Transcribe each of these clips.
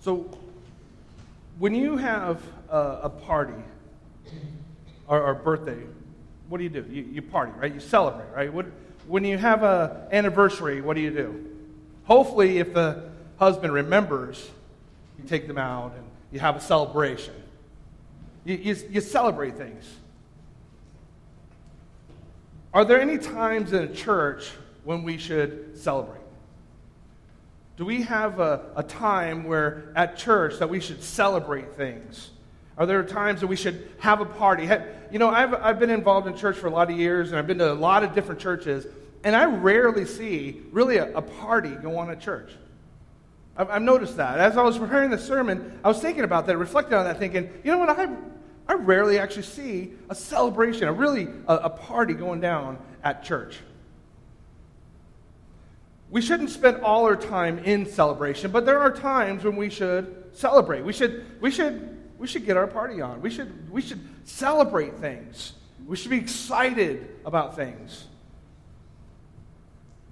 So, when you have a, a party or, or birthday, what do you do? You, you party, right? You celebrate, right? What, when you have an anniversary, what do you do? Hopefully, if the husband remembers, you take them out and you have a celebration. You, you, you celebrate things. Are there any times in a church when we should celebrate? Do we have a, a time where at church that we should celebrate things? Are there times that we should have a party? You know, I've, I've been involved in church for a lot of years, and I've been to a lot of different churches, and I rarely see really a, a party go on at church. I've, I've, noticed that. As I was preparing the sermon, I was thinking about that, reflecting on that, thinking, you know what, I, I rarely actually see a celebration, a really a, a party going down at church. We shouldn't spend all our time in celebration, but there are times when we should celebrate. We should, we should, we should get our party on. We should, we should celebrate things. We should be excited about things.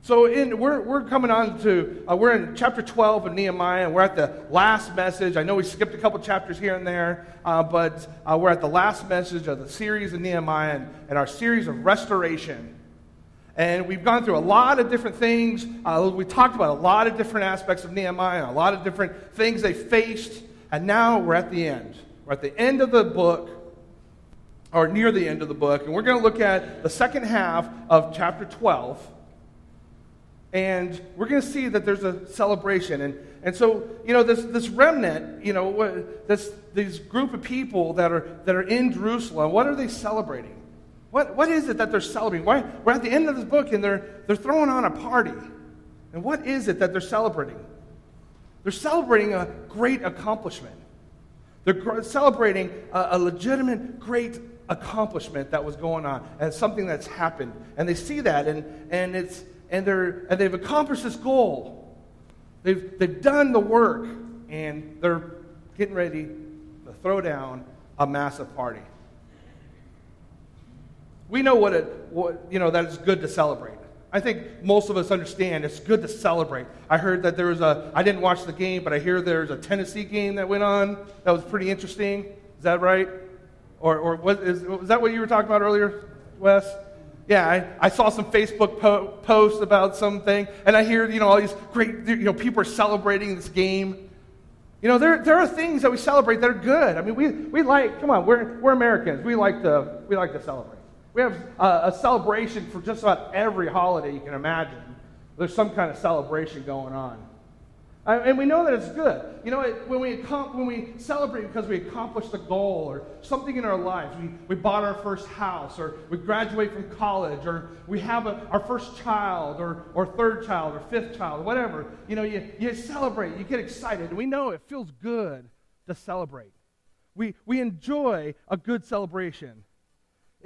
So in, we're, we're coming on to, uh, we're in chapter 12 of Nehemiah, and we're at the last message. I know we skipped a couple chapters here and there, uh, but uh, we're at the last message of the series of Nehemiah and, and our series of restoration. And we've gone through a lot of different things. Uh, we talked about a lot of different aspects of Nehemiah, a lot of different things they faced. And now we're at the end. We're at the end of the book, or near the end of the book. And we're going to look at the second half of chapter 12. And we're going to see that there's a celebration. And, and so, you know, this, this remnant, you know, this, these group of people that are, that are in Jerusalem, what are they celebrating? What, what is it that they're celebrating? Why, we're at the end of this book and they're, they're throwing on a party. And what is it that they're celebrating? They're celebrating a great accomplishment. They're celebrating a, a legitimate, great accomplishment that was going on and something that's happened. And they see that and, and, it's, and, they're, and they've accomplished this goal. They've, they've done the work and they're getting ready to throw down a massive party. We know what it, what, you know, that it's good to celebrate. I think most of us understand it's good to celebrate. I heard that there was a, I didn't watch the game, but I hear there's a Tennessee game that went on that was pretty interesting. Is that right? Or, or was, is, was that what you were talking about earlier, Wes? Yeah, I, I saw some Facebook po- posts about something, and I hear, you know, all these great, you know, people are celebrating this game. You know, there, there are things that we celebrate that are good. I mean, we, we like, come on, we're, we're Americans. We like to, we like to celebrate. We have a, a celebration for just about every holiday you can imagine. There's some kind of celebration going on. And we know that it's good. You know, when we, when we celebrate because we accomplished a goal or something in our lives, we, we bought our first house or we graduate from college or we have a, our first child or, or third child or fifth child, whatever. You know, you, you celebrate, you get excited. We know it feels good to celebrate. We, we enjoy a good celebration.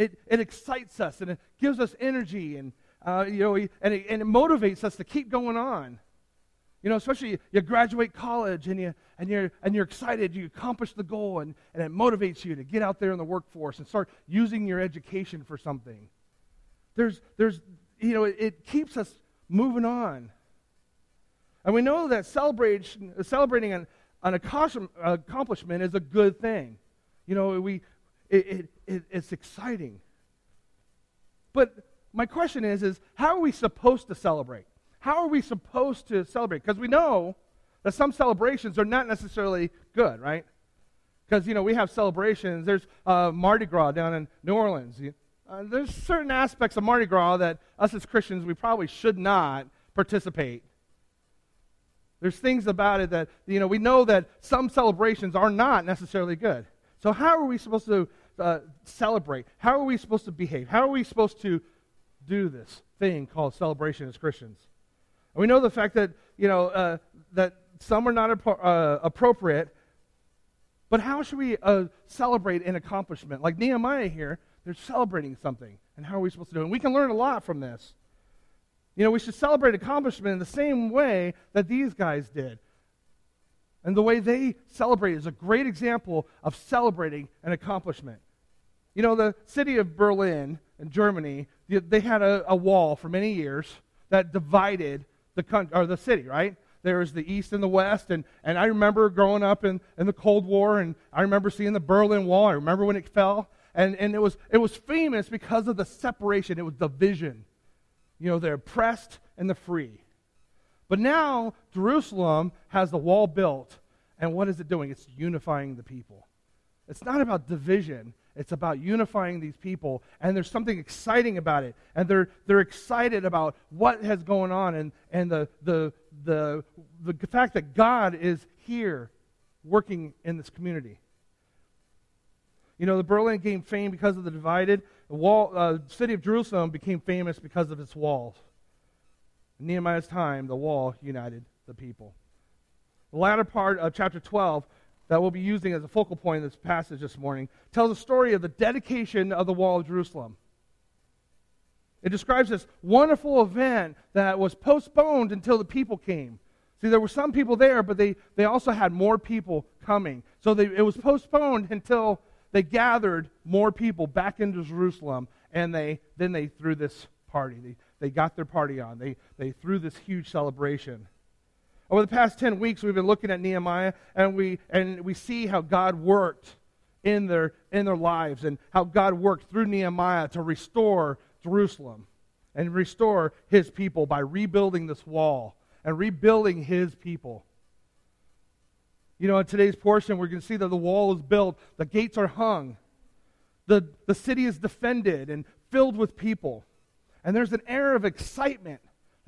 It, it excites us and it gives us energy and, uh, you know, and it, and it motivates us to keep going on. You know, especially you graduate college and, you, and, you're, and you're excited, you accomplish the goal, and, and it motivates you to get out there in the workforce and start using your education for something. There's, there's you know, it, it keeps us moving on. And we know that celebration, celebrating an, an accomplishment is a good thing. You know, we, it, it, it, it's exciting. But my question is, is how are we supposed to celebrate? How are we supposed to celebrate? Because we know that some celebrations are not necessarily good, right? Because, you know, we have celebrations. There's uh, Mardi Gras down in New Orleans. Uh, there's certain aspects of Mardi Gras that us as Christians, we probably should not participate. There's things about it that, you know, we know that some celebrations are not necessarily good. So, how are we supposed to uh, celebrate? How are we supposed to behave? How are we supposed to do this thing called celebration as Christians? And we know the fact that, you know, uh, that some are not uh, appropriate, but how should we uh, celebrate an accomplishment? Like Nehemiah here, they're celebrating something. And how are we supposed to do it? And we can learn a lot from this. You know, we should celebrate accomplishment in the same way that these guys did. And the way they celebrate is a great example of celebrating an accomplishment. You know, the city of Berlin in Germany, they had a, a wall for many years that divided the, country, or the city, right? there was the East and the West. And, and I remember growing up in, in the Cold War, and I remember seeing the Berlin Wall. I remember when it fell. And, and it, was, it was famous because of the separation, it was division. You know, the oppressed and the free. But now, Jerusalem has the wall built. And what is it doing? It's unifying the people. It's not about division, it's about unifying these people, and there's something exciting about it. And they're, they're excited about what has going on and, and the, the, the, the fact that God is here working in this community. You know, the Berlin gained fame because of the divided. The wall, uh, city of Jerusalem became famous because of its walls. In Nehemiah's time, the wall united the people. The latter part of chapter 12 that we'll be using as a focal point in this passage this morning tells a story of the dedication of the wall of Jerusalem. It describes this wonderful event that was postponed until the people came. See, there were some people there, but they, they also had more people coming. So they, it was postponed until they gathered more people back into Jerusalem, and they, then they threw this party. They, they got their party on. They, they threw this huge celebration. Over the past 10 weeks, we've been looking at Nehemiah, and we, and we see how God worked in their, in their lives and how God worked through Nehemiah to restore Jerusalem and restore his people by rebuilding this wall and rebuilding his people. You know, in today's portion, we're going to see that the wall is built, the gates are hung, the, the city is defended and filled with people. And there's an air of excitement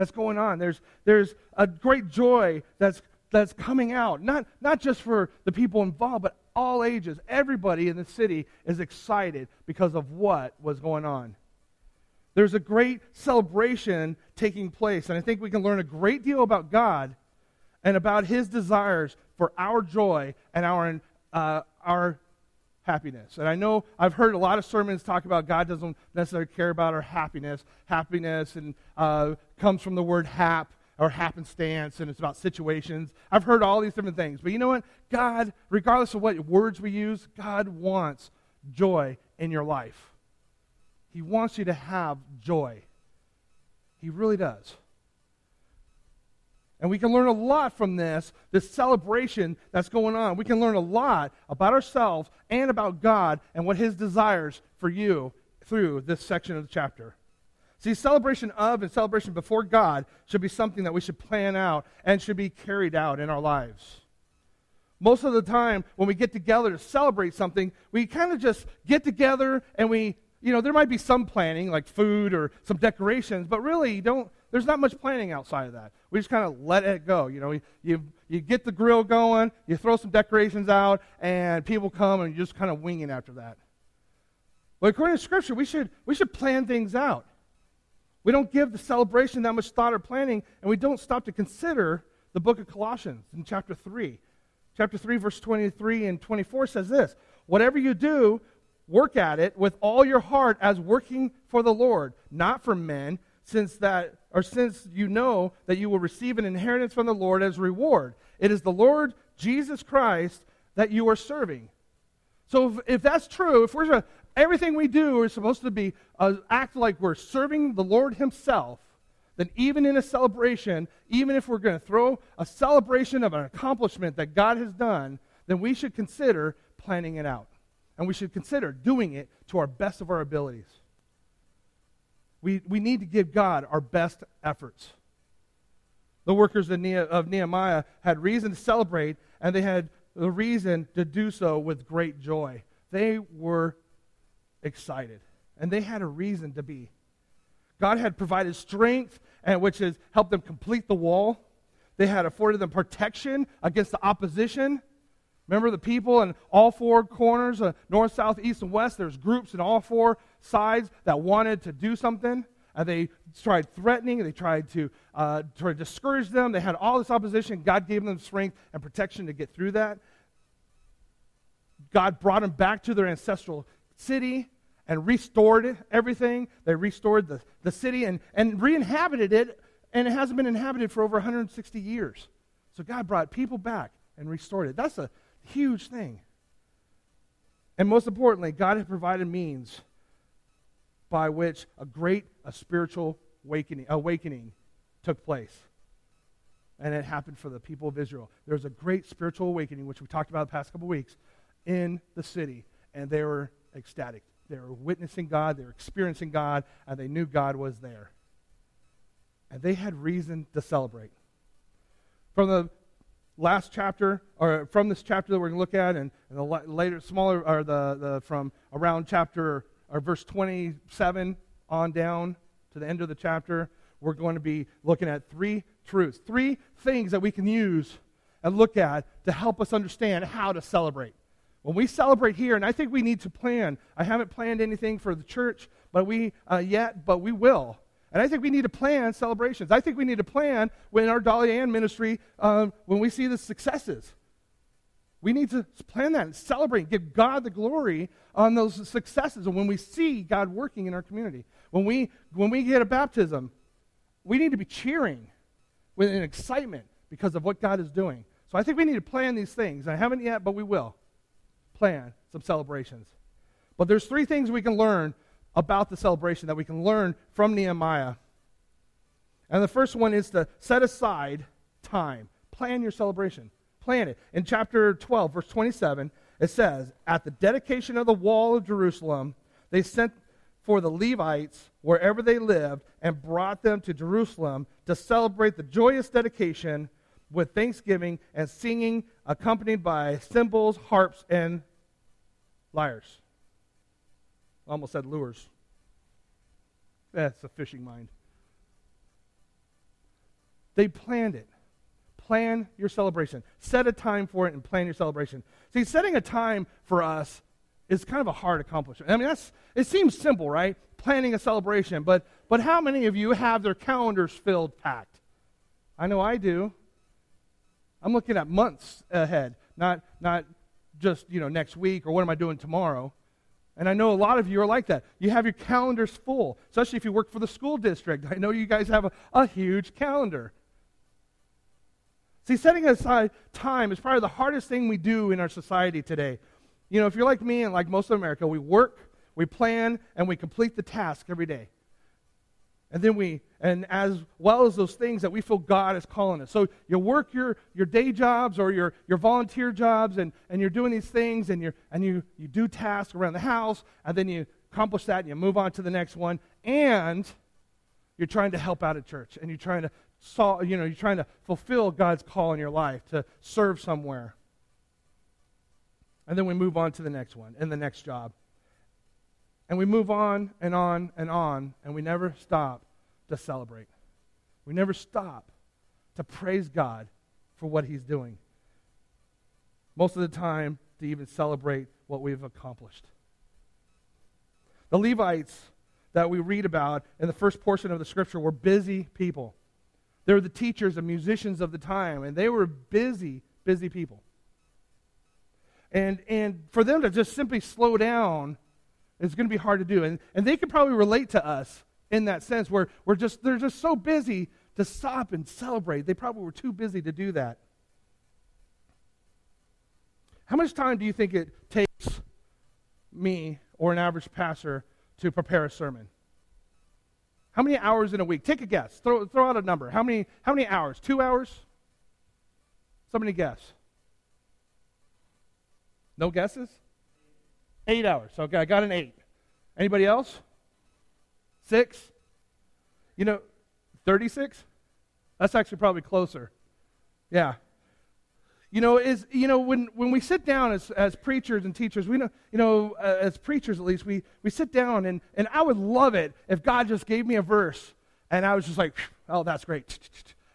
that's going on. There's, there's a great joy that's, that's coming out, not, not just for the people involved, but all ages. Everybody in the city is excited because of what was going on. There's a great celebration taking place, and I think we can learn a great deal about God and about His desires for our joy and our, uh, our happiness. And I know I've heard a lot of sermons talk about God doesn't necessarily care about our happiness. Happiness and uh, comes from the word hap or happenstance, and it's about situations. I've heard all these different things. But you know what? God, regardless of what words we use, God wants joy in your life. He wants you to have joy. He really does. And we can learn a lot from this, this celebration that's going on. We can learn a lot about ourselves and about God and what His desires for you through this section of the chapter. See, celebration of and celebration before God should be something that we should plan out and should be carried out in our lives. Most of the time, when we get together to celebrate something, we kind of just get together and we, you know, there might be some planning, like food or some decorations, but really, don't, there's not much planning outside of that. We just kind of let it go. You know, you, you get the grill going, you throw some decorations out, and people come and you just kind of winging after that. But according to Scripture, we should, we should plan things out. We don't give the celebration that much thought or planning, and we don't stop to consider the book of Colossians in chapter 3. Chapter 3, verse 23 and 24 says this Whatever you do, work at it with all your heart as working for the Lord, not for men, since that or since you know that you will receive an inheritance from the Lord as reward. It is the Lord Jesus Christ that you are serving. So if, if that's true, if we're everything we do is supposed to be uh, act like we're serving the Lord Himself, then even in a celebration, even if we're going to throw a celebration of an accomplishment that God has done, then we should consider planning it out. And we should consider doing it to our best of our abilities. We, we need to give God our best efforts. The workers of Nehemiah had reason to celebrate, and they had the reason to do so with great joy. They were excited, and they had a reason to be. God had provided strength, and which has helped them complete the wall. They had afforded them protection against the opposition. Remember the people in all four corners, uh, north, south, east, and west? There's groups in all four sides that wanted to do something. And they tried threatening, they tried to, uh, to discourage them. They had all this opposition. God gave them strength and protection to get through that. God brought them back to their ancestral city and restored everything. They restored the, the city and, and re inhabited it, and it hasn't been inhabited for over 160 years. So God brought people back and restored it. That's a huge thing. And most importantly, God had provided means by which a great a spiritual awakening, awakening took place. and it happened for the people of Israel. There was a great spiritual awakening, which we talked about the past couple weeks, in the city, and they were ecstatic. They were witnessing God, they were experiencing God, and they knew God was there. And they had reason to celebrate. From the last chapter, or from this chapter that we're going to look at, and, and the later, smaller, or the, the from around chapter, or verse 27 on down to the end of the chapter, we're going to be looking at three truths, three things that we can use and look at to help us understand how to celebrate. When we celebrate here, and I think we need to plan. I haven't planned anything for the church, but we uh, yet, but we will. And I think we need to plan celebrations. I think we need to plan when our Dolly Ann ministry, um, when we see the successes. We need to plan that and celebrate, give God the glory on those successes. And when we see God working in our community, when we when we get a baptism, we need to be cheering with an excitement because of what God is doing. So I think we need to plan these things. I haven't yet, but we will plan some celebrations. But there's three things we can learn about the celebration that we can learn from Nehemiah. And the first one is to set aside time. Plan your celebration. Plan it. In chapter 12, verse 27, it says, At the dedication of the wall of Jerusalem, they sent for the Levites wherever they lived and brought them to Jerusalem to celebrate the joyous dedication with thanksgiving and singing, accompanied by cymbals, harps, and lyres. Almost said lures. That's a fishing mind. They planned it. Plan your celebration. Set a time for it and plan your celebration. See, setting a time for us is kind of a hard accomplishment. I mean, that's it seems simple, right? Planning a celebration, but but how many of you have their calendars filled packed? I know I do. I'm looking at months ahead, not not just, you know, next week or what am I doing tomorrow. And I know a lot of you are like that. You have your calendars full, especially if you work for the school district. I know you guys have a, a huge calendar. See, setting aside time is probably the hardest thing we do in our society today. You know, if you're like me and like most of America, we work, we plan, and we complete the task every day. And then we, and as well as those things that we feel God is calling us. So you work your, your day jobs or your, your volunteer jobs, and, and you're doing these things, and, you're, and you, you do tasks around the house, and then you accomplish that, and you move on to the next one, and you're trying to help out at church, and you're trying to you know, you're trying to fulfill God's call in your life to serve somewhere. And then we move on to the next one and the next job. And we move on and on and on, and we never stop to celebrate. We never stop to praise God for what He's doing. Most of the time, to even celebrate what we've accomplished. The Levites that we read about in the first portion of the scripture were busy people. They were the teachers and musicians of the time, and they were busy, busy people. And, and for them to just simply slow down it's going to be hard to do. And, and they could probably relate to us in that sense where we're just, they're just so busy to stop and celebrate. They probably were too busy to do that. How much time do you think it takes me or an average pastor to prepare a sermon? How many hours in a week? Take a guess. Throw, throw out a number. How many, how many hours? Two hours? Somebody guess. No guesses? Eight hours. Okay, I got an eight. Anybody else? Six? You know, 36? That's actually probably closer. Yeah. You know, is you know when, when we sit down as, as preachers and teachers, we know you know uh, as preachers at least we, we sit down and, and I would love it if God just gave me a verse and I was just like, oh that's great,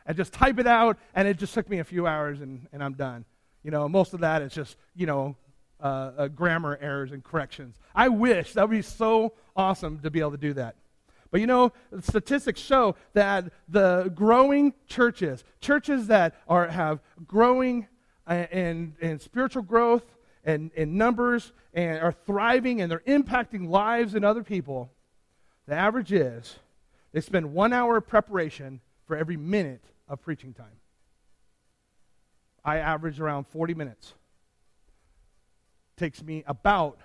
and just type it out and it just took me a few hours and, and I'm done. You know, most of that is just you know uh, uh, grammar errors and corrections. I wish that would be so awesome to be able to do that. But you know, statistics show that the growing churches, churches that are, have growing uh, in, in spiritual growth and in numbers and are thriving and they're impacting lives and other people, the average is they spend one hour of preparation for every minute of preaching time. I average around 40 minutes takes me about,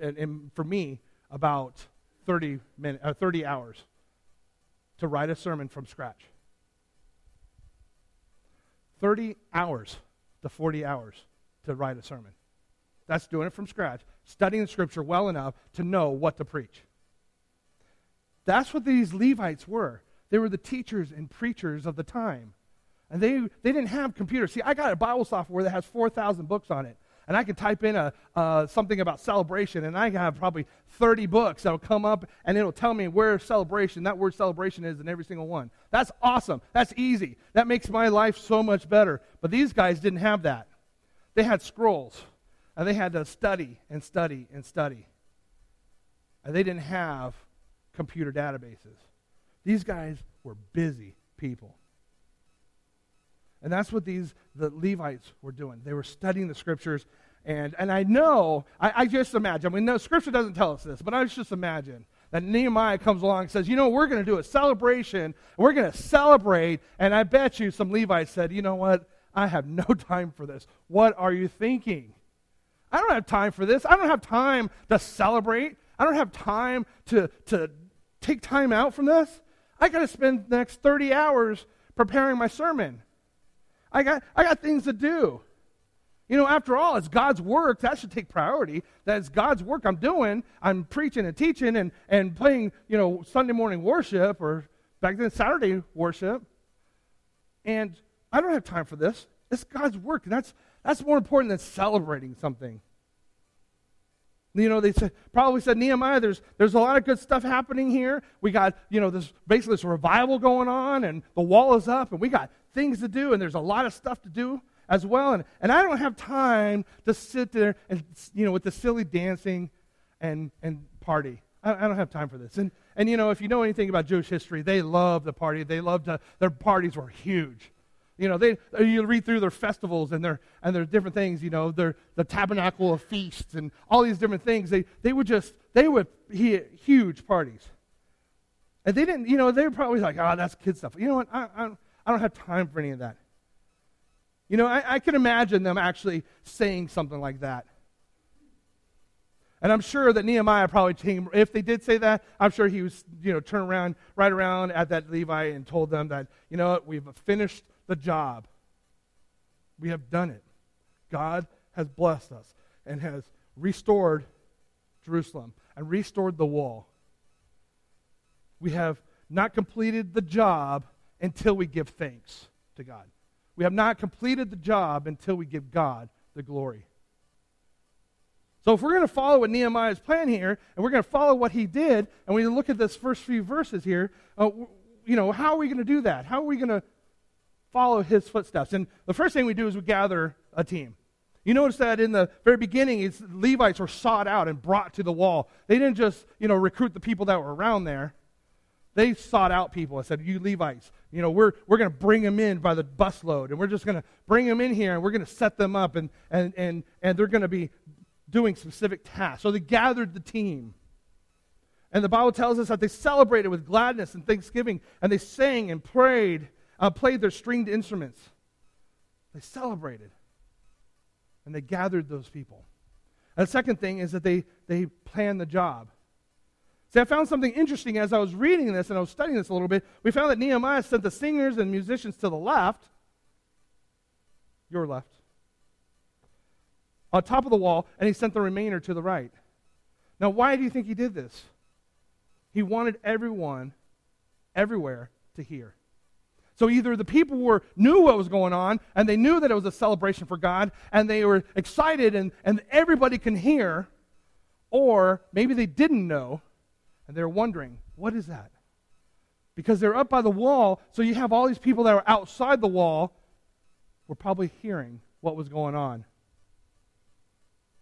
and, and for me, about 30, minutes, uh, 30 hours to write a sermon from scratch. 30 hours to 40 hours to write a sermon. That's doing it from scratch, studying the scripture well enough to know what to preach. That's what these Levites were. They were the teachers and preachers of the time. And they, they didn't have computers. See, I got a Bible software that has 4,000 books on it. And I can type in a, uh, something about celebration, and I have probably 30 books that will come up, and it'll tell me where celebration, that word celebration is in every single one. That's awesome. That's easy. That makes my life so much better. But these guys didn't have that. They had scrolls, and they had to study and study and study. And they didn't have computer databases. These guys were busy people. And that's what these the Levites were doing. They were studying the scriptures. And, and I know, I, I just imagine, I mean, no, scripture doesn't tell us this, but I just imagine that Nehemiah comes along and says, you know, we're going to do a celebration. We're going to celebrate. And I bet you some Levites said, you know what? I have no time for this. What are you thinking? I don't have time for this. I don't have time to celebrate. I don't have time to, to take time out from this. I got to spend the next 30 hours preparing my sermon. I got, I got things to do. You know, after all, it's God's work. That should take priority. That's God's work I'm doing. I'm preaching and teaching and, and playing, you know, Sunday morning worship or back then Saturday worship. And I don't have time for this. It's God's work. And that's, that's more important than celebrating something. You know, they said, probably said, Nehemiah, there's, there's a lot of good stuff happening here. We got, you know, this basically this revival going on, and the wall is up, and we got things to do, and there's a lot of stuff to do as well. And, and I don't have time to sit there and, you know, with the silly dancing and, and party. I, I don't have time for this. And, and, you know, if you know anything about Jewish history, they love the party. They loved to, their parties were huge. You know, they, you read through their festivals and their, and their different things, you know, their, the tabernacle of feasts and all these different things. They, they would just, they would, huge parties. And they didn't, you know, they were probably like, oh, that's kid stuff. You know what? I, I, I don't have time for any of that. You know, I, I can imagine them actually saying something like that. And I'm sure that Nehemiah probably came, if they did say that, I'm sure he was, you know, turned around, right around at that Levi and told them that, you know what, we've finished the job. We have done it. God has blessed us and has restored Jerusalem and restored the wall. We have not completed the job until we give thanks to God. We have not completed the job until we give God the glory. So, if we're going to follow what Nehemiah's plan here, and we're going to follow what he did, and we look at this first few verses here, uh, you know, how are we going to do that? How are we going to follow his footsteps. And the first thing we do is we gather a team. You notice that in the very beginning, it's, Levites were sought out and brought to the wall. They didn't just, you know, recruit the people that were around there. They sought out people and said, You Levites, you know, we're, we're going to bring them in by the busload, and we're just going to bring them in here, and we're going to set them up, and, and, and, and they're going to be doing specific tasks. So they gathered the team. And the Bible tells us that they celebrated with gladness and thanksgiving, and they sang and prayed uh, played their stringed instruments. They celebrated. And they gathered those people. And the second thing is that they, they planned the job. See, I found something interesting as I was reading this and I was studying this a little bit. We found that Nehemiah sent the singers and musicians to the left, your left, on top of the wall, and he sent the remainder to the right. Now, why do you think he did this? He wanted everyone, everywhere, to hear. So either the people were knew what was going on and they knew that it was a celebration for God and they were excited and, and everybody can hear, or maybe they didn't know and they're wondering, what is that? Because they're up by the wall, so you have all these people that are outside the wall were probably hearing what was going on.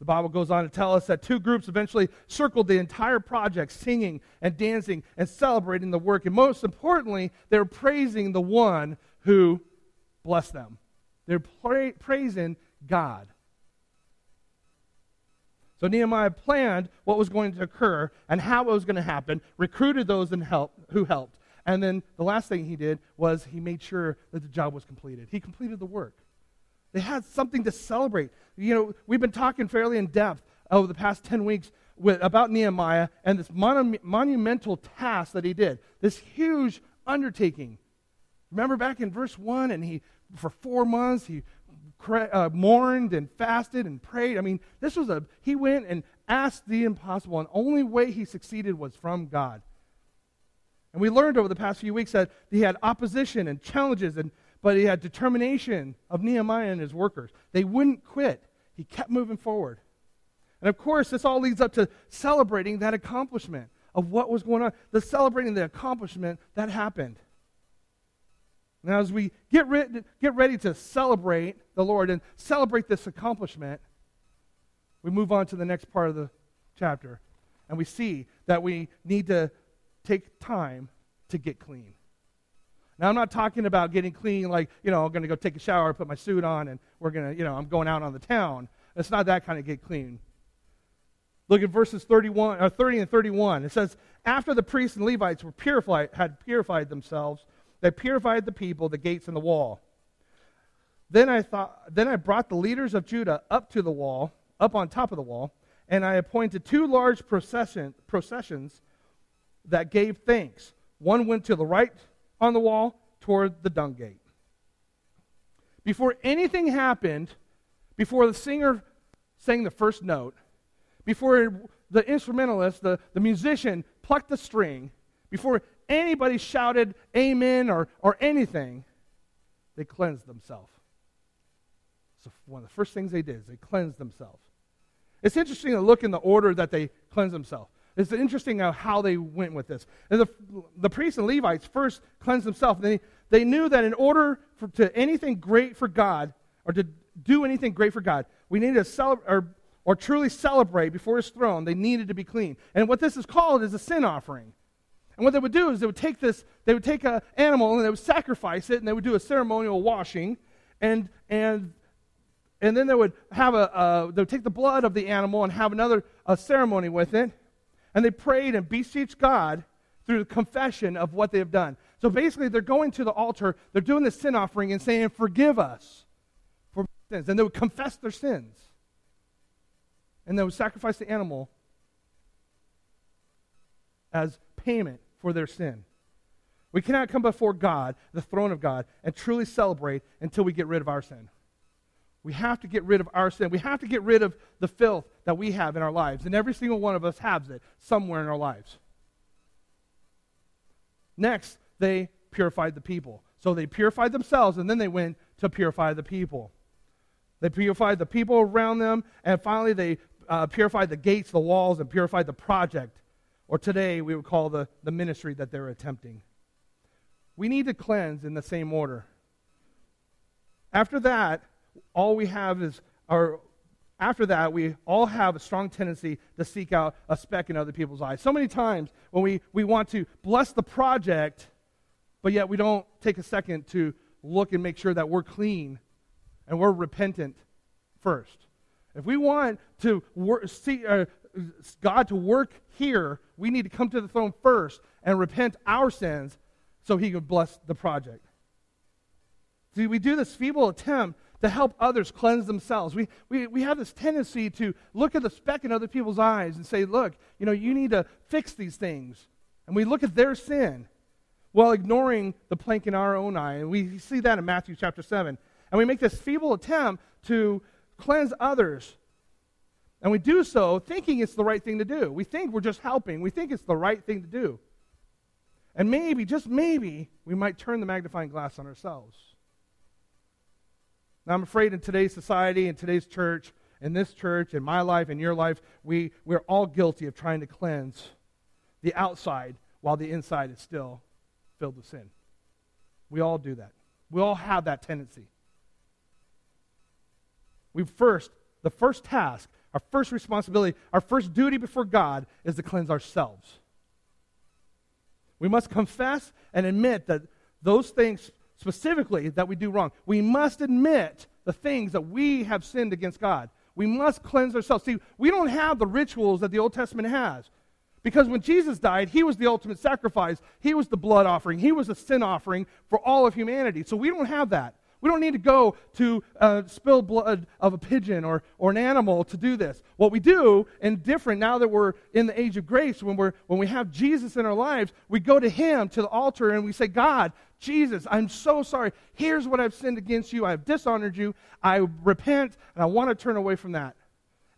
The Bible goes on to tell us that two groups eventually circled the entire project, singing and dancing and celebrating the work. And most importantly, they're praising the one who blessed them. They're pra- praising God. So Nehemiah planned what was going to occur and how it was going to happen, recruited those help, who helped. And then the last thing he did was he made sure that the job was completed. He completed the work. They had something to celebrate. You know, we've been talking fairly in depth over the past 10 weeks with, about Nehemiah and this monumental task that he did, this huge undertaking. Remember back in verse 1, and he for four months. He uh, mourned and fasted and prayed. I mean, this was a, he went and asked the impossible, and only way he succeeded was from God. And we learned over the past few weeks that he had opposition and challenges, and, but he had determination of Nehemiah and his workers. They wouldn't quit, he kept moving forward. And of course, this all leads up to celebrating that accomplishment of what was going on, the celebrating the accomplishment that happened. Now, as we get, re- get ready to celebrate the Lord and celebrate this accomplishment, we move on to the next part of the chapter. And we see that we need to take time to get clean. Now, I'm not talking about getting clean like, you know, I'm going to go take a shower, put my suit on, and we're going to, you know, I'm going out on the town. It's not that kind of get clean. Look at verses 31, or uh, 30 and 31. It says, After the priests and Levites were purified, had purified themselves, they purified the people, the gates, and the wall. Then I thought, then I brought the leaders of Judah up to the wall, up on top of the wall, and I appointed two large procession, processions that gave thanks. One went to the right on the wall toward the dung gate. Before anything happened, before the singer sang the first note, before the instrumentalist, the, the musician plucked the string, before anybody shouted amen or, or anything, they cleansed themselves. So one of the first things they did is they cleansed themselves. It's interesting to look in the order that they cleansed themselves. It's interesting how they went with this. And the, the priests and Levites first cleansed themselves. They, they knew that in order for, to anything great for God, or to do anything great for God, we needed to celebrate, or, or truly celebrate before His throne, they needed to be clean. And what this is called is a sin offering. And what they would do is they would take this, they would take an animal and they would sacrifice it, and they would do a ceremonial washing, and and and then they would have a they would take the blood of the animal and have another a ceremony with it, and they prayed and beseeched God through the confession of what they have done. So basically, they're going to the altar, they're doing the sin offering and saying, "Forgive us for sins," and they would confess their sins, and they would sacrifice the animal as payment for their sin. We cannot come before God, the throne of God, and truly celebrate until we get rid of our sin. We have to get rid of our sin. We have to get rid of the filth that we have in our lives. And every single one of us has it somewhere in our lives. Next, they purified the people. So they purified themselves, and then they went to purify the people. They purified the people around them, and finally they uh, purified the gates, the walls, and purified the project or today we would call the, the ministry that they're attempting. We need to cleanse in the same order. After that, all we have is our after that, we all have a strong tendency to seek out a speck in other people's eyes. So many times when we, we want to bless the project, but yet we don't take a second to look and make sure that we're clean and we're repentant first. If we want to work, see, uh, God to work here, we need to come to the throne first and repent our sins so he can bless the project. See, we do this feeble attempt to help others cleanse themselves. We, we, we have this tendency to look at the speck in other people's eyes and say, look, you know, you need to fix these things. And we look at their sin while ignoring the plank in our own eye. And we see that in Matthew chapter 7. And we make this feeble attempt to cleanse others and we do so thinking it's the right thing to do. We think we're just helping. We think it's the right thing to do. And maybe, just maybe, we might turn the magnifying glass on ourselves. Now, I'm afraid in today's society, in today's church, in this church, in my life, in your life, we, we're all guilty of trying to cleanse the outside while the inside is still filled with sin. We all do that. We all have that tendency. We first, the first task our first responsibility, our first duty before God is to cleanse ourselves. We must confess and admit that those things specifically that we do wrong. We must admit the things that we have sinned against God. We must cleanse ourselves. See, we don't have the rituals that the Old Testament has. Because when Jesus died, he was the ultimate sacrifice. He was the blood offering. He was the sin offering for all of humanity. So we don't have that. We don't need to go to uh, spill blood of a pigeon or, or an animal to do this. What we do, and different now that we're in the age of grace, when, we're, when we have Jesus in our lives, we go to Him, to the altar, and we say, God, Jesus, I'm so sorry. Here's what I've sinned against you. I've dishonored you. I repent, and I want to turn away from that.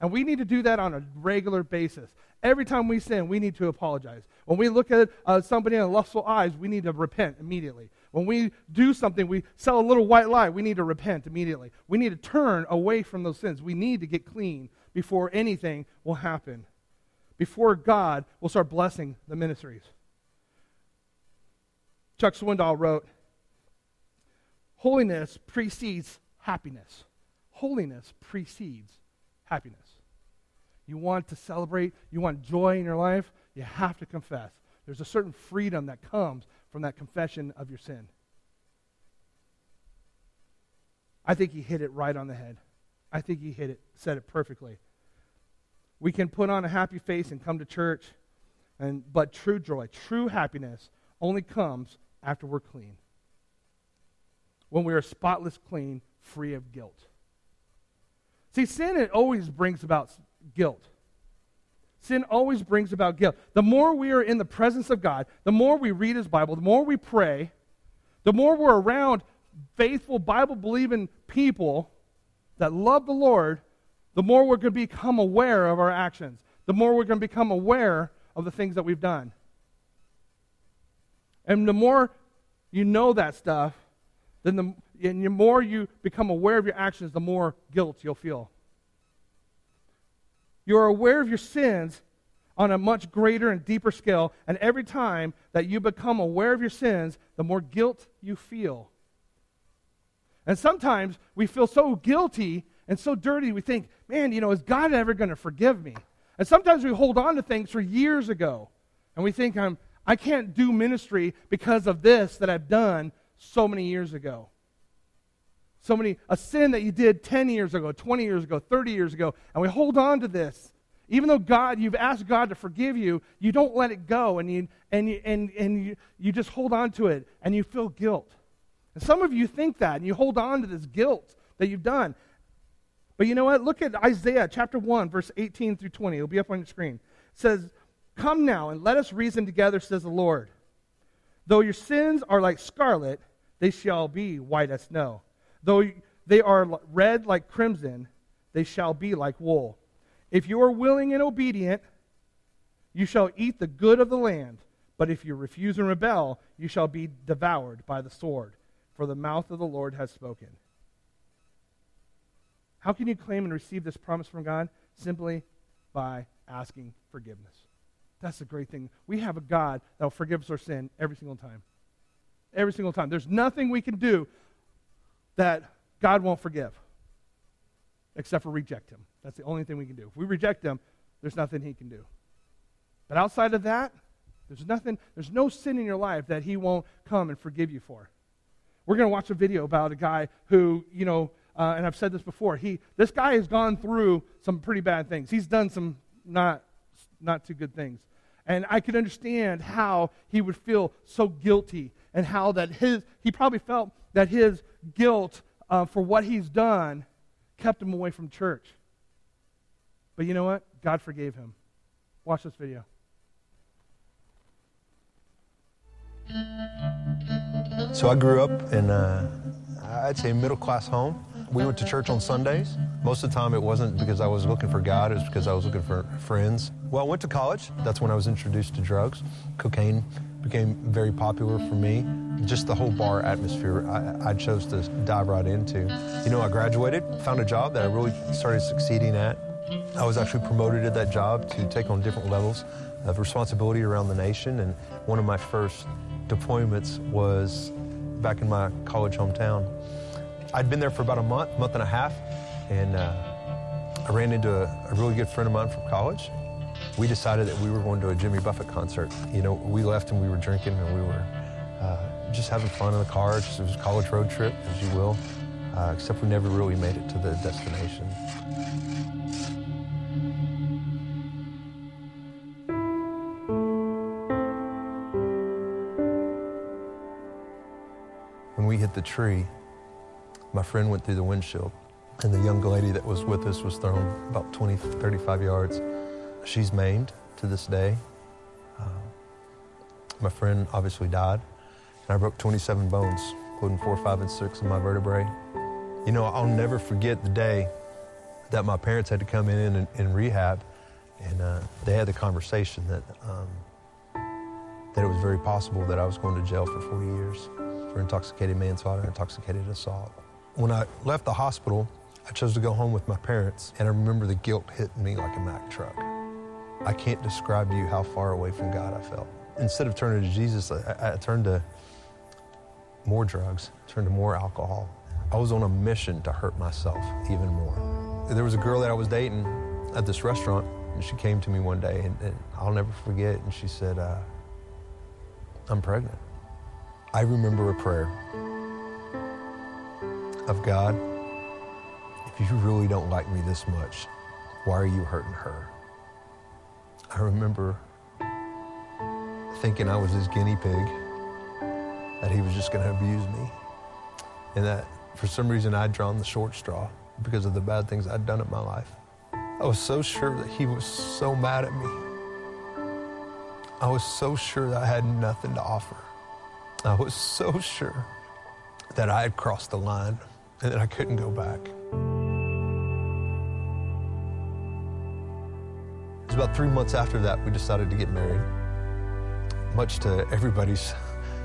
And we need to do that on a regular basis. Every time we sin, we need to apologize. When we look at uh, somebody in lustful eyes, we need to repent immediately. When we do something, we sell a little white lie, we need to repent immediately. We need to turn away from those sins. We need to get clean before anything will happen, before God will start blessing the ministries. Chuck Swindoll wrote Holiness precedes happiness. Holiness precedes happiness. You want to celebrate, you want joy in your life, you have to confess. There's a certain freedom that comes from that confession of your sin. I think he hit it right on the head. I think he hit it, said it perfectly. We can put on a happy face and come to church, and, but true joy, true happiness only comes after we're clean. When we are spotless clean, free of guilt. See, sin it always brings about guilt. Sin always brings about guilt. The more we are in the presence of God, the more we read His Bible, the more we pray, the more we're around faithful, Bible believing people that love the Lord, the more we're going to become aware of our actions, the more we're going to become aware of the things that we've done. And the more you know that stuff, then the, and the more you become aware of your actions, the more guilt you'll feel. You're aware of your sins on a much greater and deeper scale. And every time that you become aware of your sins, the more guilt you feel. And sometimes we feel so guilty and so dirty, we think, man, you know, is God ever going to forgive me? And sometimes we hold on to things for years ago. And we think, I'm, I can't do ministry because of this that I've done so many years ago so many, a sin that you did 10 years ago, 20 years ago, 30 years ago, and we hold on to this. Even though God, you've asked God to forgive you, you don't let it go, and you, and you, and, and you, you just hold on to it, and you feel guilt. And some of you think that, and you hold on to this guilt that you've done. But you know what? Look at Isaiah chapter 1, verse 18 through 20. It'll be up on your screen. It says, Come now, and let us reason together, says the Lord. Though your sins are like scarlet, they shall be white as snow. Though they are red like crimson, they shall be like wool. If you are willing and obedient, you shall eat the good of the land. But if you refuse and rebel, you shall be devoured by the sword, for the mouth of the Lord has spoken. How can you claim and receive this promise from God? Simply by asking forgiveness. That's the great thing. We have a God that will forgive us our sin every single time. Every single time. There's nothing we can do that God won't forgive except for reject him. That's the only thing we can do. If we reject him, there's nothing he can do. But outside of that, there's nothing, there's no sin in your life that he won't come and forgive you for. We're going to watch a video about a guy who, you know, uh, and I've said this before, he, this guy has gone through some pretty bad things. He's done some not, not too good things. And I could understand how he would feel so guilty and how that his, he probably felt that his guilt uh, for what he's done kept him away from church. But you know what? God forgave him. Watch this video. So I grew up in, a, I'd say, middle class home. We went to church on Sundays. Most of the time, it wasn't because I was looking for God, it was because I was looking for friends. Well, I went to college. That's when I was introduced to drugs. Cocaine became very popular for me. Just the whole bar atmosphere I, I, chose to dive right into. You know, I graduated, found a job that I really started succeeding at. I was actually promoted at that job to take on different levels of responsibility around the nation. And one of my first deployments was back in my college hometown. I'd been there for about a month, month and a half, and uh, I ran into a, a really good friend of mine from college we decided that we were going to a Jimmy Buffett concert. You know, we left and we were drinking and we were uh, just having fun in the car. Just, it was a college road trip, as you will, uh, except we never really made it to the destination. When we hit the tree, My friend went through the windshield, and the young lady that was with us was thrown about 20, 35 yards. She's maimed to this day. Uh, my friend obviously died, and I broke 27 bones, including four, five, and six in my vertebrae. You know, I'll never forget the day that my parents had to come in in rehab, and uh, they had the conversation that um, that it was very possible that I was going to jail for 40 years for intoxicated manslaughter, and intoxicated assault. When I left the hospital, I chose to go home with my parents, and I remember the guilt hitting me like a Mack truck. I can't describe to you how far away from God I felt. Instead of turning to Jesus, I, I turned to more drugs, turned to more alcohol. I was on a mission to hurt myself even more. There was a girl that I was dating at this restaurant, and she came to me one day, and, and I'll never forget, and she said, uh, I'm pregnant. I remember a prayer of God, if you really don't like me this much, why are you hurting her? I remember thinking I was his guinea pig, that he was just going to abuse me, and that for some reason I'd drawn the short straw because of the bad things I'd done in my life. I was so sure that he was so mad at me. I was so sure that I had nothing to offer. I was so sure that I had crossed the line and that I couldn't go back. It was about three months after that we decided to get married, much to everybody's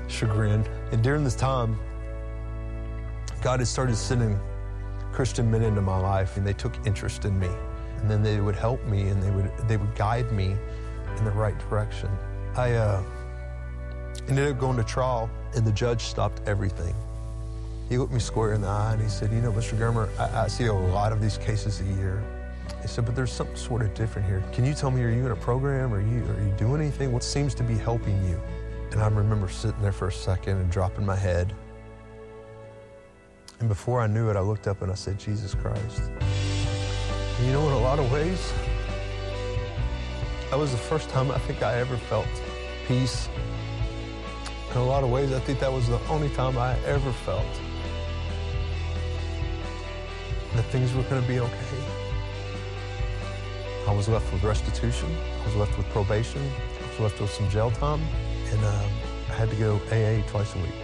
chagrin. And during this time, God had started sending Christian men into my life, and they took interest in me. And then they would help me, and they would they would guide me in the right direction. I uh, ended up going to trial, and the judge stopped everything. He looked me square in the eye, and he said, "You know, Mr. Germer, I, I see a lot of these cases a year." He said, "But there's something sort of different here. Can you tell me, are you in a program? Are you are you doing anything? What seems to be helping you?" And I remember sitting there for a second and dropping my head and before I knew it, I looked up and I said, Jesus Christ. And you know, in a lot of ways, that was the first time I think I ever felt peace. In a lot of ways, I think that was the only time I ever felt that things were going to be okay. I was left with restitution. I was left with probation. I was left with some jail time. And um, I had to go AA twice a week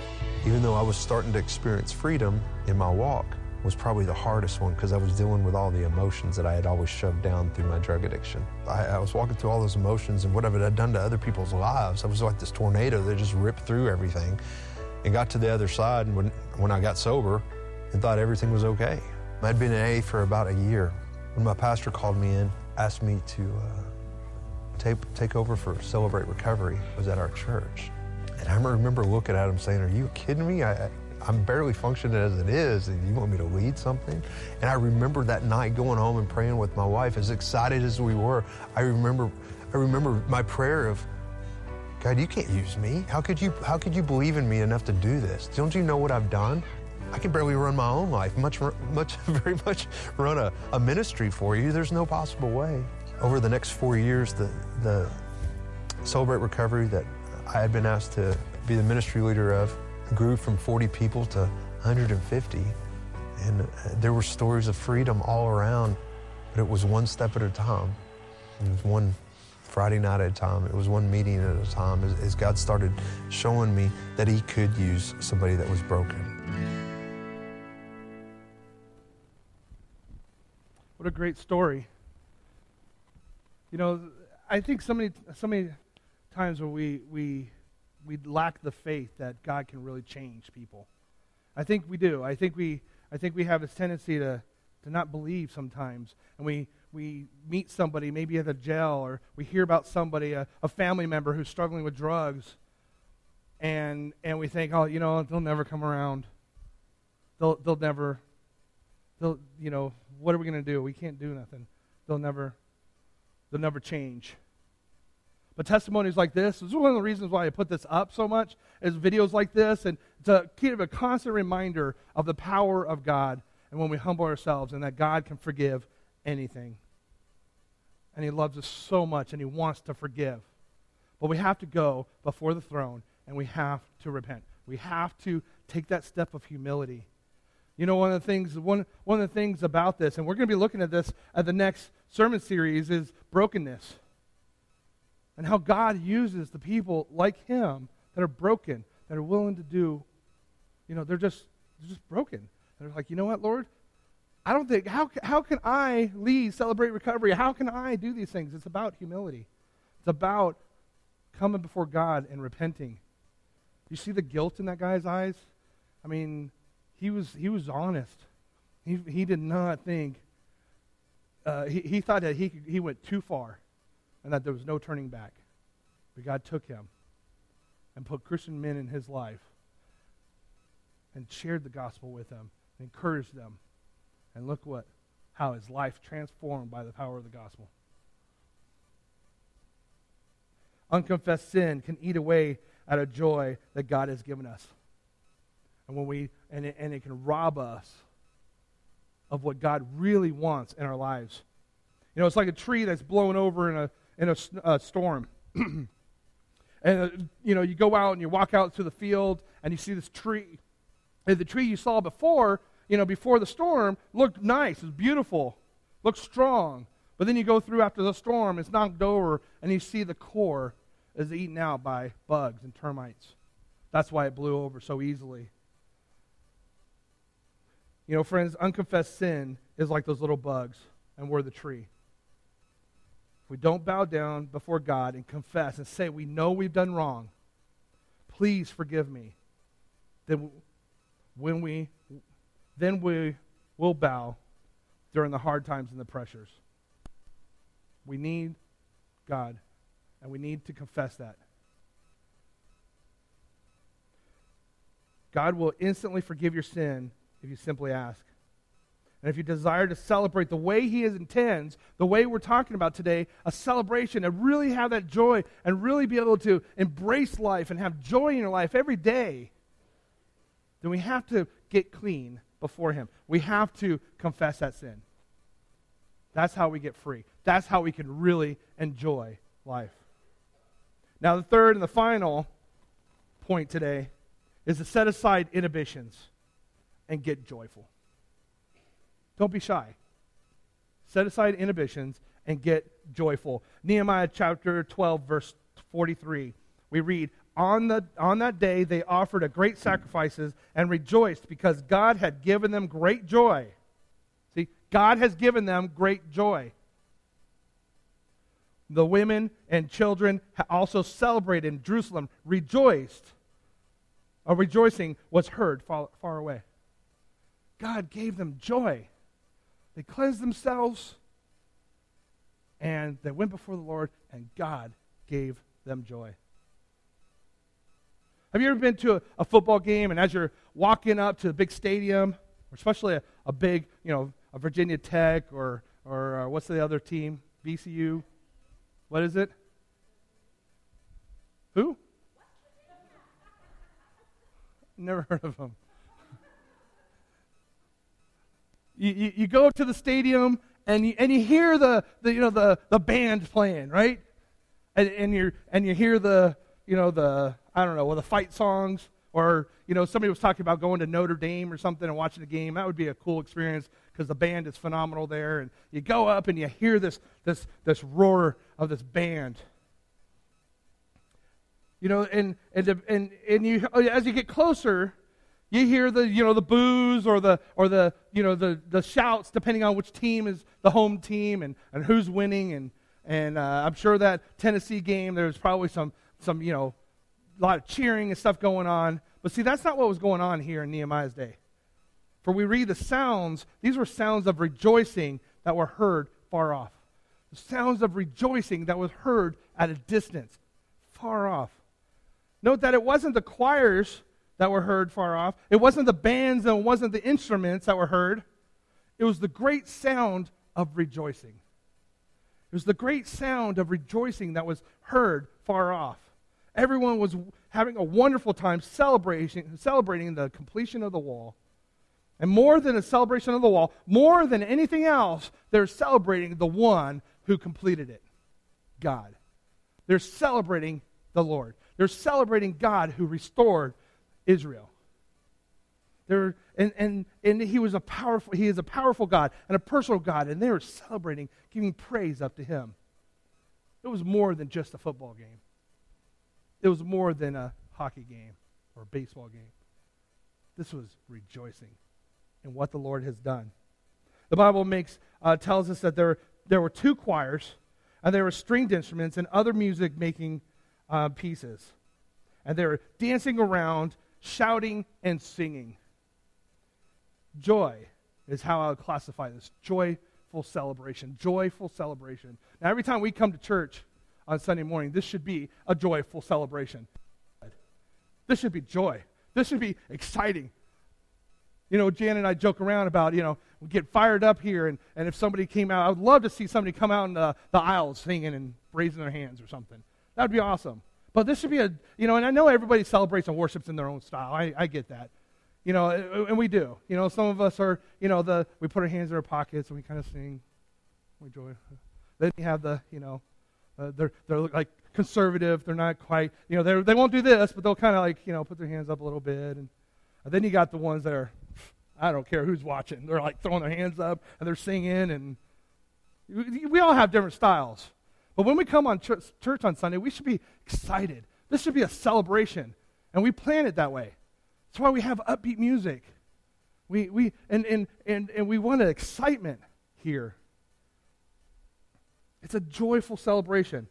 even though I was starting to experience freedom in my walk, was probably the hardest one because I was dealing with all the emotions that I had always shoved down through my drug addiction. I, I, was walking through all those emotions and whatever it had done to other people's lives. I was like this tornado that just ripped through everything and got to the other side and when, when I got sober and thought everything was okay. I'd been in AA for about a year when my pastor called me in, asked me to uh, take, take over for Celebrate Recovery. Was at our church. And I remember looking at him saying, Are you kidding me? I, I'm barely functioning as it is, and you want me to lead something? And I remember that night going home and praying with my wife, as excited as we were. I remember, I remember my prayer of, God, you can't use me. How could you, how could you believe in me enough to do this? Don't you know what I've done? I can barely run my own life, much, much, very much run a, a ministry for you. There's no possible way. Over the next four years, the, the Celebrate Recovery that I had been asked to be the ministry leader of grew from 40 people to 150. And uh, there were stories of freedom all around, but it was one step at a time. It was one Friday night at a time. It was one meeting at a time as, as God started showing me that He could use somebody that was broken. What a great story. You know, I think so many, so many times where we, we, we lack the faith that God can really change people. I think we do. I think we, I think we have this tendency to, to not believe sometimes. And we, we meet somebody, maybe at a jail, or we hear about somebody, a, a family member who's struggling with drugs, and, and we think, oh, you know, they'll never come around. They'll, they'll never, they'll, you know, what are we going to do? We can't do nothing. They'll never, they'll never change. But testimonies like this is one of the reasons why I put this up so much, is videos like this, and to keep a constant reminder of the power of God and when we humble ourselves and that God can forgive anything. And He loves us so much and He wants to forgive. But we have to go before the throne and we have to repent. We have to take that step of humility. You know, one of the things, one, one of the things about this, and we're going to be looking at this at the next sermon series, is brokenness. And how God uses the people like him that are broken, that are willing to do, you know, they're just, they're just broken. They're like, you know what, Lord? I don't think, how, how can I lead, celebrate recovery? How can I do these things? It's about humility. It's about coming before God and repenting. You see the guilt in that guy's eyes? I mean, he was, he was honest. He, he did not think, uh, he, he thought that he, he went too far and that there was no turning back. But God took him and put Christian men in his life and shared the gospel with them, and encouraged them. And look what how his life transformed by the power of the gospel. Unconfessed sin can eat away at a joy that God has given us. And when we and it, and it can rob us of what God really wants in our lives. You know, it's like a tree that's blown over in a in a, a storm. and uh, you know, you go out and you walk out to the field and you see this tree. And the tree you saw before, you know, before the storm looked nice, it was beautiful, looked strong. But then you go through after the storm, it's knocked over, and you see the core is eaten out by bugs and termites. That's why it blew over so easily. You know, friends, unconfessed sin is like those little bugs, and we're the tree. If we don't bow down before God and confess and say we know we've done wrong, please forgive me, then when we then we will bow during the hard times and the pressures. We need God, and we need to confess that. God will instantly forgive your sin if you simply ask. And if you desire to celebrate the way He intends, the way we're talking about today, a celebration, and really have that joy and really be able to embrace life and have joy in your life every day, then we have to get clean before Him. We have to confess that sin. That's how we get free. That's how we can really enjoy life. Now, the third and the final point today is to set aside inhibitions and get joyful. Don't be shy. Set aside inhibitions and get joyful. Nehemiah chapter 12, verse 43. We read, on, the, on that day they offered a great sacrifices and rejoiced because God had given them great joy. See, God has given them great joy. The women and children also celebrated in Jerusalem, rejoiced. A rejoicing was heard far, far away. God gave them joy. They cleansed themselves and they went before the Lord, and God gave them joy. Have you ever been to a, a, football game and as you're walking up to a big stadium, especially a, a big, you know, a Virginia Tech or, or uh, what's the other team? VCU? What is it? Who? Never heard of them. You, you, you, go to the stadium and you, and you hear the, the, you know, the, the band playing, right? And, and, you and you hear the, you know, the, I don't know, well, the fight songs, or, you know, somebody was talking about going to Notre Dame or something and watching a game. That would be a cool experience because the band is phenomenal there. And you go up and you hear this, this, this roar of this band. You know, and, and, and, and you, as you get closer, you hear the, you know, the boos or the, or the, you know, the, the shouts depending on which team is the home team and, and who's winning. And, and uh, I'm sure that Tennessee game, there's probably some, some, you know, a lot of cheering and stuff going on. But see, that's not what was going on here in Nehemiah's day. For we read the sounds, these were sounds of rejoicing that were heard far off. The sounds of rejoicing that was heard at a distance, far off. Note that it wasn't the choirs that were heard far off, it wasn't the bands, and it wasn't the instruments that were heard. It was the great sound of rejoicing. It was the great sound of rejoicing that was heard far off. Everyone was having a wonderful time celebrating, celebrating the completion of the wall. And more than a celebration of the wall, more than anything else, they're celebrating the one who completed it God. They're celebrating the Lord. They're celebrating God who restored Israel. They're, and, and, and he was a powerful, he is a powerful God and a personal God, and they were celebrating, giving praise up to him. It was more than just a football game. It was more than a hockey game or a baseball game. This was rejoicing in what the Lord has done. The Bible makes, uh, tells us that there, there were two choirs, and there were stringed instruments and other music making uh, pieces. And they were dancing around, shouting, and singing. Joy is how I would classify this joyful celebration. Joyful celebration. Now, every time we come to church on Sunday morning, this should be a joyful celebration. This should be joy. This should be exciting. You know, Jan and I joke around about, you know, we get fired up here, and, and if somebody came out, I would love to see somebody come out in the, the aisles singing and raising their hands or something. That would be awesome. But this should be a, you know, and I know everybody celebrates and worships in their own style. I, I get that. You know, and we do. You know, some of us are, you know, the we put our hands in our pockets and we kind of sing, we. Then you have the, you know, uh, they're they're like conservative. They're not quite, you know, they they won't do this, but they'll kind of like, you know, put their hands up a little bit. And, and then you got the ones that are, I don't care who's watching. They're like throwing their hands up and they're singing, and we, we all have different styles. But when we come on church, church on Sunday, we should be excited. This should be a celebration, and we plan it that way. That's why we have upbeat music. We, we, and, and, and, and we want an excitement here. It's a joyful celebration.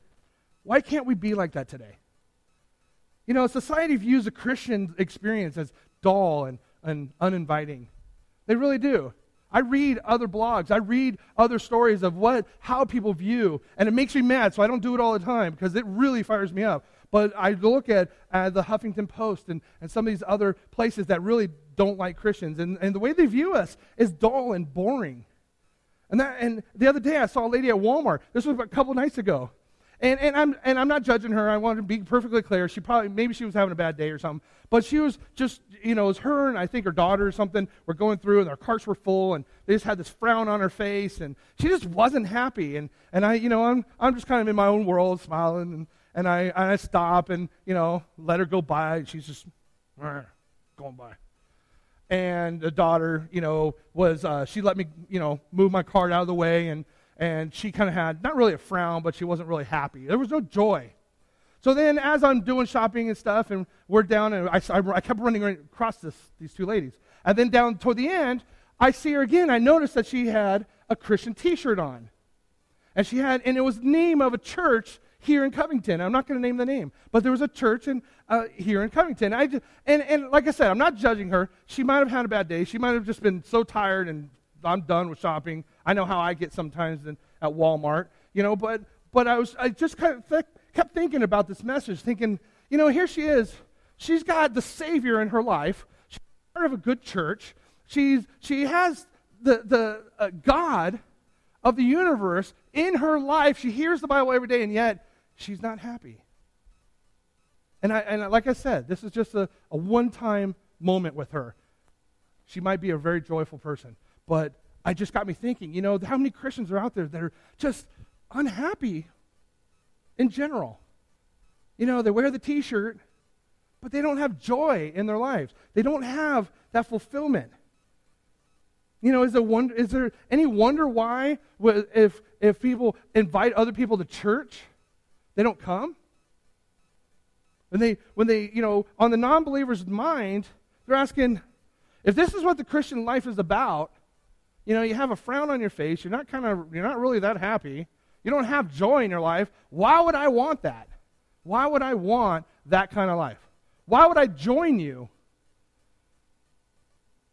Why can't we be like that today? You know, society views a Christian experience as dull and, and uninviting. They really do. I read other blogs. I read other stories of what how people view, and it makes me mad. So I don't do it all the time because it really fires me up. But I look at uh, the Huffington Post and, and some of these other places that really don't like Christians, and, and the way they view us is dull and boring. And that and the other day I saw a lady at Walmart. This was a couple nights ago. And, and, I'm, and I'm not judging her. I want to be perfectly clear. She probably, maybe she was having a bad day or something. But she was just, you know, it was her and I think her daughter or something were going through and their carts were full and they just had this frown on her face and she just wasn't happy. And, and I, you know, I'm, I'm just kind of in my own world smiling and, and I, and I stop and, you know, let her go by. And she's just going by. And the daughter, you know, was, uh, she let me, you know, move my cart out of the way and, and she kind of had not really a frown, but she wasn't really happy. There was no joy. So then, as I'm doing shopping and stuff, and we're down, and I, I, I kept running across this, these two ladies. And then down toward the end, I see her again. I noticed that she had a Christian T-shirt on, and she had, and it was the name of a church here in Covington. I'm not going to name the name, but there was a church in, uh, here in Covington. I just, and, and like I said, I'm not judging her. She might have had a bad day. She might have just been so tired and I'm done with shopping. I know how I get sometimes in, at Walmart, you know, but, but I, was, I just kind of th- kept thinking about this message, thinking, you know, here she is. She's got the Savior in her life. She's part of a good church. She's, she has the, the uh, God of the universe in her life. She hears the Bible every day, and yet she's not happy. And, I, and like I said, this is just a, a one time moment with her. She might be a very joyful person. But I just got me thinking, you know, how many Christians are out there that are just unhappy in general? You know, they wear the t shirt, but they don't have joy in their lives. They don't have that fulfillment. You know, is there, wonder, is there any wonder why if, if people invite other people to church, they don't come? When they, when they, you know, on the non believer's mind, they're asking, if this is what the Christian life is about, you know, you have a frown on your face, you're not kind of you're not really that happy. You don't have joy in your life. Why would I want that? Why would I want that kind of life? Why would I join you?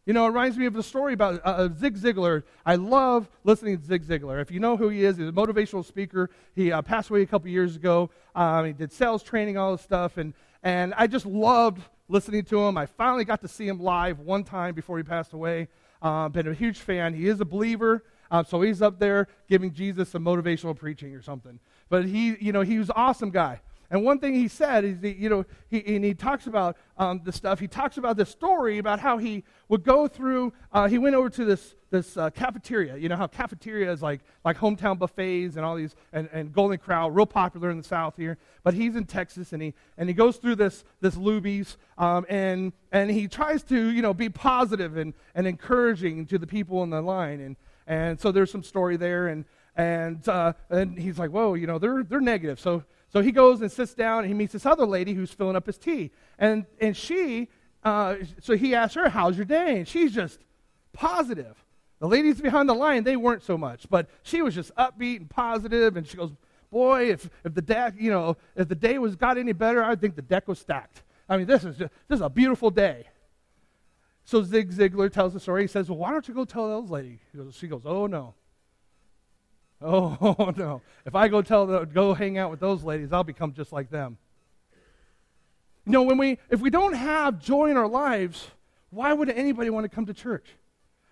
You know, it reminds me of the story about uh, uh Zig Ziglar. I love listening to Zig Ziglar. If you know who he is, he's a motivational speaker. He uh, passed away a couple years ago. Um, he did sales training, all this stuff, and and I just loved listening to him. I finally got to see him live one time before he passed away. Uh, been a huge fan. He is a believer, uh, so he's up there giving Jesus some motivational preaching or something. But he, you know, he was an awesome guy. And one thing he said is, that, you know, he, and he talks about um, the stuff. He talks about this story about how he would go through. Uh, he went over to this this uh, cafeteria. You know how cafeteria is like like hometown buffets and all these and, and Golden Corral, real popular in the South here. But he's in Texas and he and he goes through this this Luby's um, and and he tries to you know be positive and and encouraging to the people in the line and and so there's some story there and and uh, and he's like whoa you know they're they're negative so so he goes and sits down and he meets this other lady who's filling up his tea and and she uh, so he asks her how's your day and she's just positive the ladies behind the line, they weren't so much, but she was just upbeat and positive, and she goes, "Boy, if, if the deck, you know, if the day was got any better, I think the deck was stacked. I mean, this is just, this is a beautiful day." So Zig Ziglar tells the story. He says, "Well, why don't you go tell those ladies?" Goes, she goes, "Oh no, oh no! If I go tell the, go hang out with those ladies, I'll become just like them." You know, when we if we don't have joy in our lives, why would anybody want to come to church?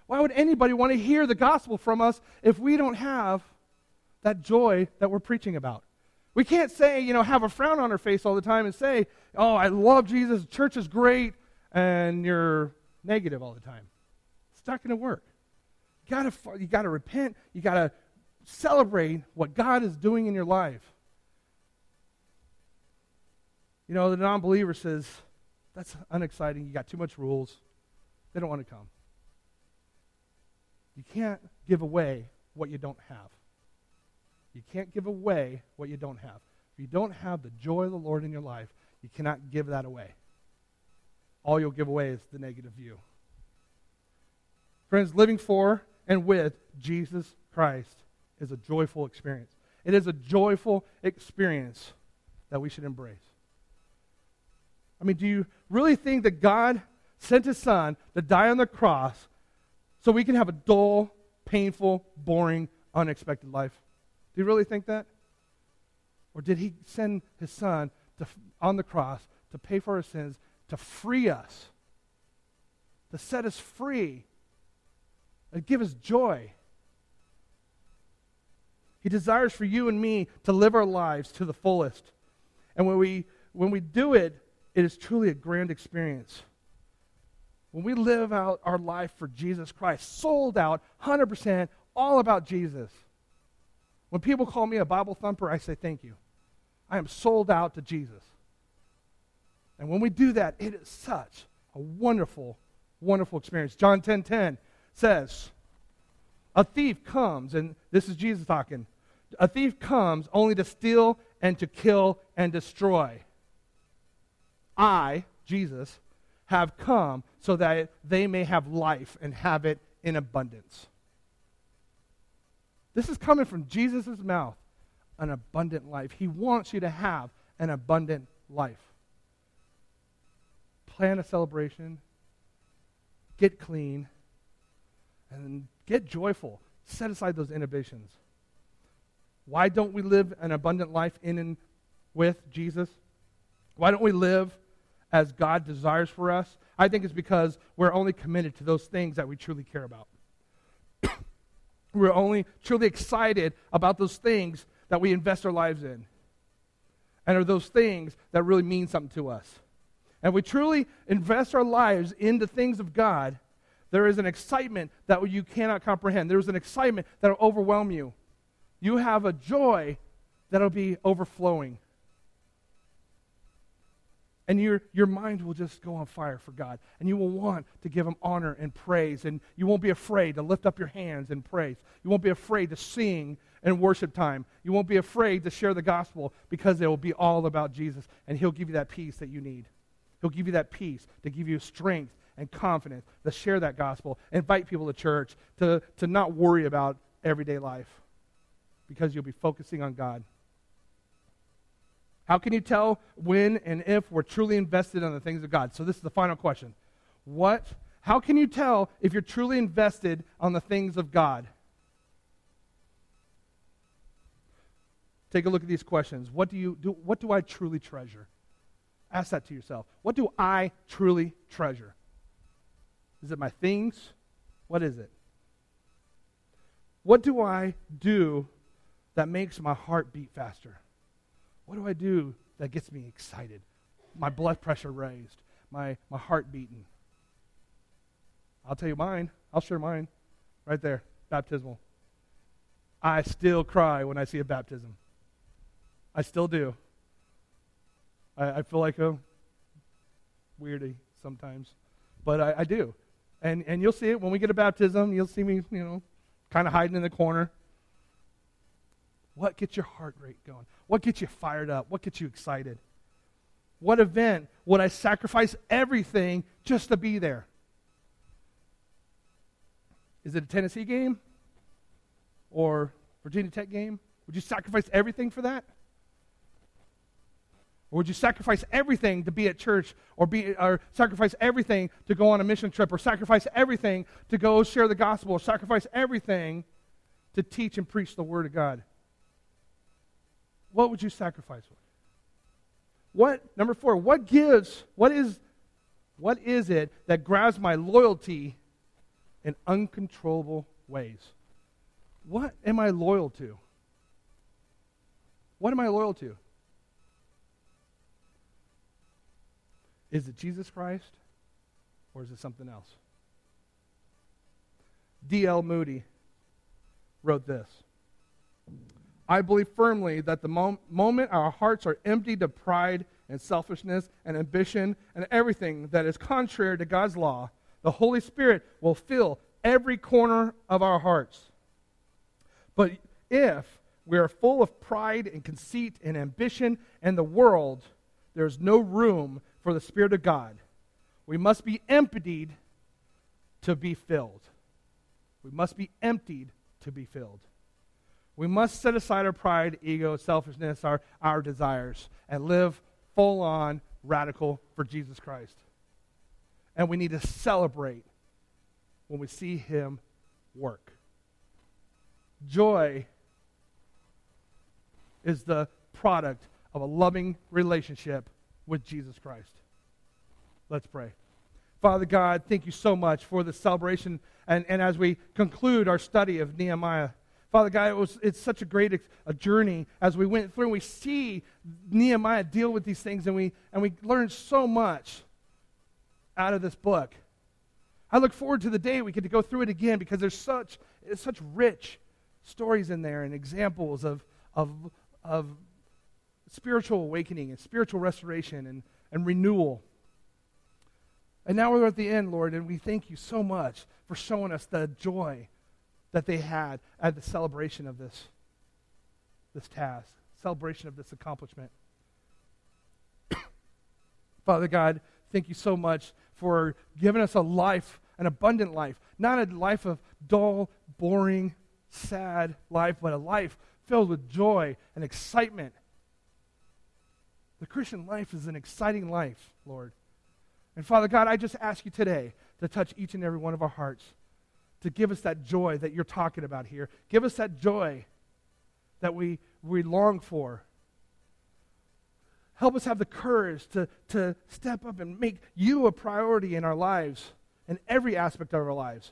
Why would anybody want to hear the gospel from us if we don't have that joy that we're preaching about? We can't say, you know, have a frown on our face all the time and say, oh, I love Jesus, church is great, and you're negative all the time. It's not going to work. You gotta, you gotta repent. You gotta celebrate what God is doing in your life. You know, the non believer says, that's unexciting. You got too much rules. They don't want to come. You can't give away what you don't have. You can't give away what you don't have. If you don't have the joy of the Lord in your life, you cannot give that away. All you'll give away is the negative view. Friends, living for and with Jesus Christ is a joyful experience. It is a joyful experience that we should embrace. I mean, do you really think that God sent his son to die on the cross so we can have a dull, painful, boring, unexpected life? Do you really think that? Or did he send his son to, on the cross to pay for our sins, to free us, to set us free, and give us joy? He desires for you and me to live our lives to the fullest. And when we, when we do it, it is truly a grand experience. When we live out our life for Jesus Christ, sold out, 100%, all about Jesus. When people call me a Bible thumper, I say thank you. I am sold out to Jesus. And when we do that, it is such a wonderful, wonderful experience. John 10:10 10, 10 says, "A thief comes, and this is Jesus talking. A thief comes only to steal and to kill and destroy. I, Jesus, have come so that they may have life and have it in abundance. This is coming from Jesus' mouth an abundant life. He wants you to have an abundant life. Plan a celebration, get clean, and get joyful. Set aside those inhibitions. Why don't we live an abundant life in and with Jesus? Why don't we live as God desires for us, I think it's because we're only committed to those things that we truly care about. we're only truly excited about those things that we invest our lives in. And are those things that really mean something to us. And we truly invest our lives in the things of God, there is an excitement that you cannot comprehend. There is an excitement that will overwhelm you. You have a joy that will be overflowing and your, your mind will just go on fire for God. And you will want to give Him honor and praise. And you won't be afraid to lift up your hands in praise. You won't be afraid to sing in worship time. You won't be afraid to share the gospel because it will be all about Jesus. And He'll give you that peace that you need. He'll give you that peace to give you strength and confidence to share that gospel, invite people to church, to, to not worry about everyday life because you'll be focusing on God. How can you tell when and if we're truly invested in the things of God? So this is the final question. What how can you tell if you're truly invested on the things of God? Take a look at these questions. What do you do what do I truly treasure? Ask that to yourself. What do I truly treasure? Is it my things? What is it? What do I do that makes my heart beat faster? What do I do that gets me excited. My blood pressure raised, my, my heart beating. I'll tell you mine. I'll share mine. Right there, baptismal. I still cry when I see a baptism. I still do. I, I feel like a weirdy sometimes, but I, I do. And, and you'll see it when we get a baptism. You'll see me, you know, kind of hiding in the corner. What gets your heart rate going? What gets you fired up? What gets you excited? What event would I sacrifice everything just to be there? Is it a Tennessee game or Virginia Tech game? Would you sacrifice everything for that? Or would you sacrifice everything to be at church or, be, or sacrifice everything to go on a mission trip or sacrifice everything to go share the gospel or sacrifice everything to teach and preach the word of God? What would you sacrifice? For? What, number four, what gives, what is, what is it that grabs my loyalty in uncontrollable ways? What am I loyal to? What am I loyal to? Is it Jesus Christ or is it something else? D.L. Moody wrote this I believe firmly that the mom- moment our hearts are emptied of pride and selfishness and ambition and everything that is contrary to God's law, the Holy Spirit will fill every corner of our hearts. But if we are full of pride and conceit and ambition and the world, there's no room for the Spirit of God. We must be emptied to be filled. We must be emptied to be filled. We must set aside our pride, ego, selfishness, our, our desires, and live full on radical for Jesus Christ. And we need to celebrate when we see Him work. Joy is the product of a loving relationship with Jesus Christ. Let's pray. Father God, thank you so much for the celebration. And, and as we conclude our study of Nehemiah, Father God, it was, it's such a great a journey as we went through. We see Nehemiah deal with these things, and we, and we learn so much out of this book. I look forward to the day we get to go through it again because there's such, such rich stories in there and examples of, of, of spiritual awakening and spiritual restoration and, and renewal. And now we're at the end, Lord, and we thank you so much for showing us the joy that they had at the celebration of this, this task, celebration of this accomplishment. Father God, thank you so much for giving us a life, an abundant life, not a life of dull, boring, sad life, but a life filled with joy and excitement the Christian life is an exciting life, Lord. And Father God, I just ask you today to touch each and every one of our hearts, to give us that joy that you're talking about here. Give us that joy that we, we long for. Help us have the courage to, to step up and make you a priority in our lives, in every aspect of our lives.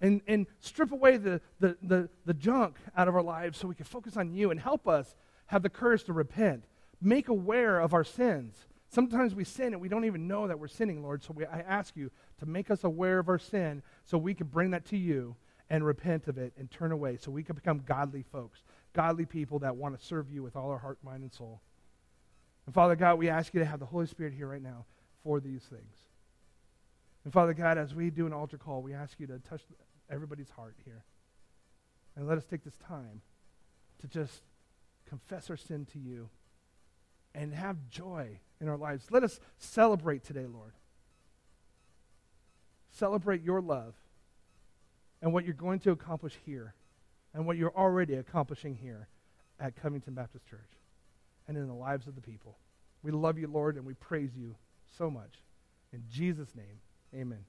And, and strip away the, the, the, the junk out of our lives so we can focus on you and help us have the courage to repent, make aware of our sins. Sometimes we sin and we don't even know that we're sinning, Lord. So we, I ask you to make us aware of our sin so we can bring that to you and repent of it and turn away so we can become godly folks, godly people that want to serve you with all our heart, mind, and soul. And Father God, we ask you to have the Holy Spirit here right now for these things. And Father God, as we do an altar call, we ask you to touch everybody's heart here. And let us take this time to just confess our sin to you, and have joy in our lives. Let us celebrate today, Lord. Celebrate your love and what you're going to accomplish here and what you're already accomplishing here at Covington Baptist Church and in the lives of the people. We love you, Lord, and we praise you so much. In Jesus' name, amen.